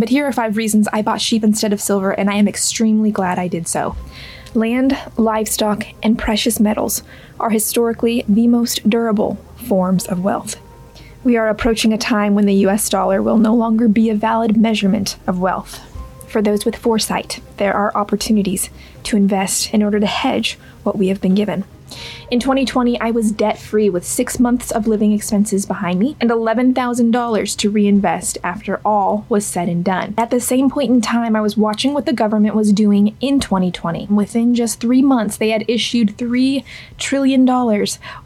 But here are five reasons I bought sheep instead of silver, and I am extremely glad I did so. Land, livestock, and precious metals are historically the most durable forms of wealth. We are approaching a time when the US dollar will no longer be a valid measurement of wealth. For those with foresight, there are opportunities to invest in order to hedge what we have been given. In 2020, I was debt free with six months of living expenses behind me and $11,000 to reinvest after all was said and done. At the same point in time, I was watching what the government was doing in 2020. Within just three months, they had issued $3 trillion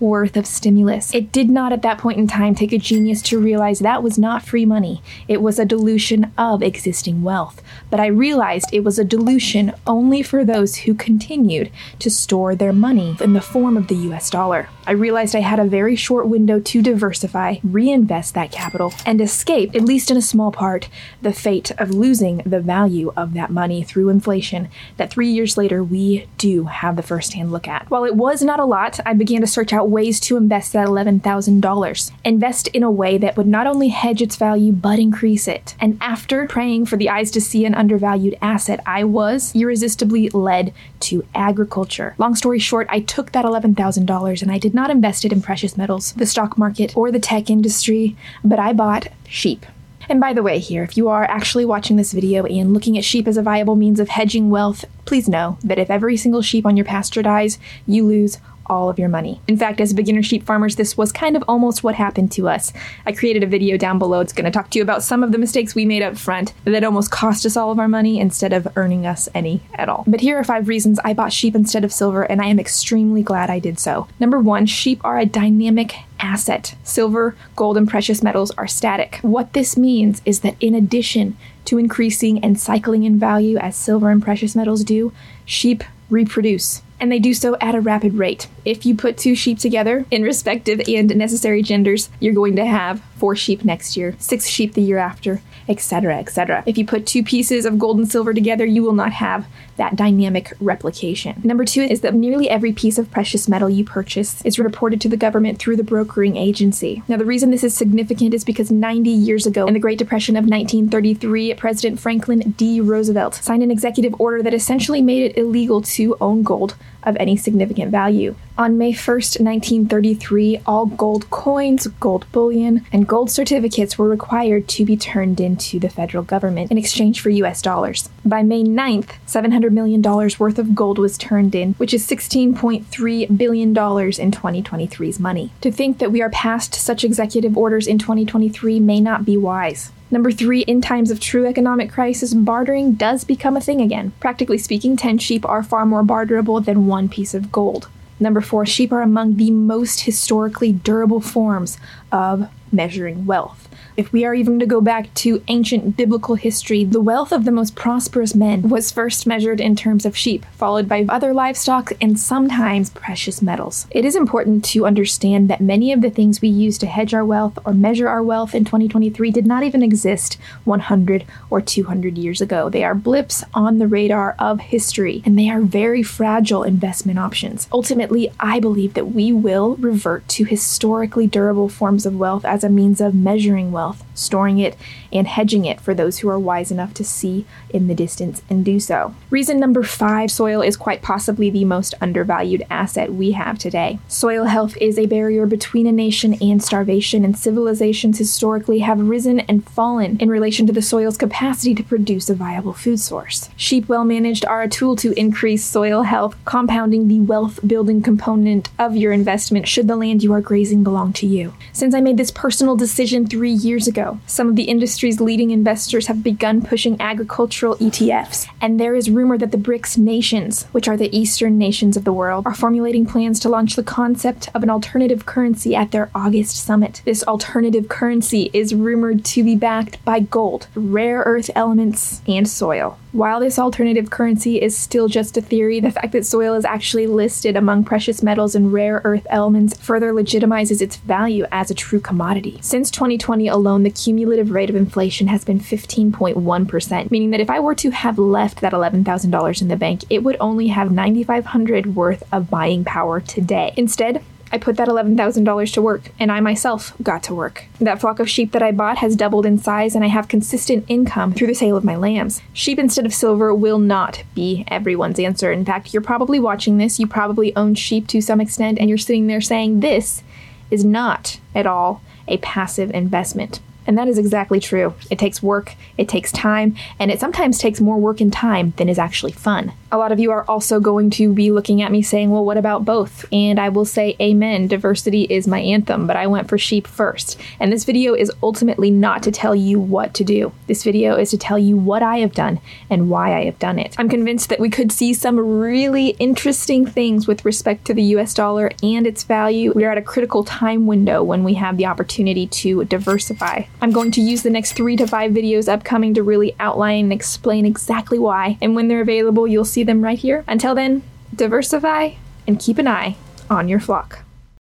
worth of stimulus. It did not at that point in time take a genius to realize that was not free money, it was a dilution of existing wealth. But I realized it was a dilution only for those who continued to store their money in the form of the US dollar. I realized I had a very short window to diversify, reinvest that capital, and escape, at least in a small part, the fate of losing the value of that money through inflation that three years later we do have the first hand look at. While it was not a lot, I began to search out ways to invest that $11,000. Invest in a way that would not only hedge its value but increase it. And after praying for the eyes to see an undervalued asset, I was irresistibly led to agriculture. Long story short, I took that $11,000 and I did not invested in precious metals, the stock market, or the tech industry, but I bought sheep. And by the way, here, if you are actually watching this video and looking at sheep as a viable means of hedging wealth, please know that if every single sheep on your pasture dies, you lose all of your money. In fact, as beginner sheep farmers, this was kind of almost what happened to us. I created a video down below. It's going to talk to you about some of the mistakes we made up front that almost cost us all of our money instead of earning us any at all. But here are five reasons I bought sheep instead of silver, and I am extremely glad I did so. Number one, sheep are a dynamic asset. Silver, gold, and precious metals are static. What this means is that in addition to increasing and cycling in value as silver and precious metals do, sheep reproduce and they do so at a rapid rate. If you put two sheep together in respective and necessary genders, you're going to have four sheep next year, six sheep the year after, etc., etc. If you put two pieces of gold and silver together, you will not have that dynamic replication. Number two is that nearly every piece of precious metal you purchase is reported to the government through the brokering agency. Now, the reason this is significant is because 90 years ago, in the Great Depression of 1933, President Franklin D. Roosevelt signed an executive order that essentially made it illegal to own gold of any significant value. On May 1st, 1933, all gold coins, gold bullion, and gold certificates were required to be turned into the federal government in exchange for US dollars. By May 9th, $700 million worth of gold was turned in, which is $16.3 billion in 2023's money. To think that we are past such executive orders in 2023 may not be wise. Number three, in times of true economic crisis, bartering does become a thing again. Practically speaking, 10 sheep are far more barterable than one piece of gold. Number four, sheep are among the most historically durable forms of measuring wealth. If we are even to go back to ancient biblical history, the wealth of the most prosperous men was first measured in terms of sheep, followed by other livestock and sometimes precious metals. It is important to understand that many of the things we use to hedge our wealth or measure our wealth in 2023 did not even exist 100 or 200 years ago. They are blips on the radar of history, and they are very fragile investment options. Ultimately, I believe that we will revert to historically durable forms of wealth as a means of measuring wealth storing it, and hedging it for those who are wise enough to see in the distance and do so. Reason number five soil is quite possibly the most undervalued asset we have today. Soil health is a barrier between a nation and starvation, and civilizations historically have risen and fallen in relation to the soil's capacity to produce a viable food source. Sheep, well managed, are a tool to increase soil health, compounding the wealth building component of your investment should the land you are grazing belong to you. Since I made this personal decision three years ago, some of the industry's leading investors have begun pushing agricultural ETFs, and there is rumor that the BRICS nations, which are the eastern nations of the world, are formulating plans to launch the concept of an alternative currency at their August summit. This alternative currency is rumored to be backed by gold, rare earth elements, and soil. While this alternative currency is still just a theory, the fact that soil is actually listed among precious metals and rare earth elements further legitimizes its value as a true commodity. Since 2020 alone, the cumulative rate of inflation has been 15.1%, meaning that if I were to have left that $11,000 in the bank, it would only have 9500 worth of buying power today. Instead, I put that $11,000 to work, and I myself got to work. That flock of sheep that I bought has doubled in size, and I have consistent income through the sale of my lambs. Sheep instead of silver will not be everyone's answer. In fact, you're probably watching this, you probably own sheep to some extent, and you're sitting there saying, This is not at all a passive investment. And that is exactly true. It takes work, it takes time, and it sometimes takes more work and time than is actually fun. A lot of you are also going to be looking at me saying, well, what about both? And I will say, amen, diversity is my anthem, but I went for sheep first. And this video is ultimately not to tell you what to do. This video is to tell you what I have done and why I have done it. I'm convinced that we could see some really interesting things with respect to the US dollar and its value. We are at a critical time window when we have the opportunity to diversify. I'm going to use the next three to five videos upcoming to really outline and explain exactly why. And when they're available, you'll see them right here. Until then, diversify and keep an eye on your flock.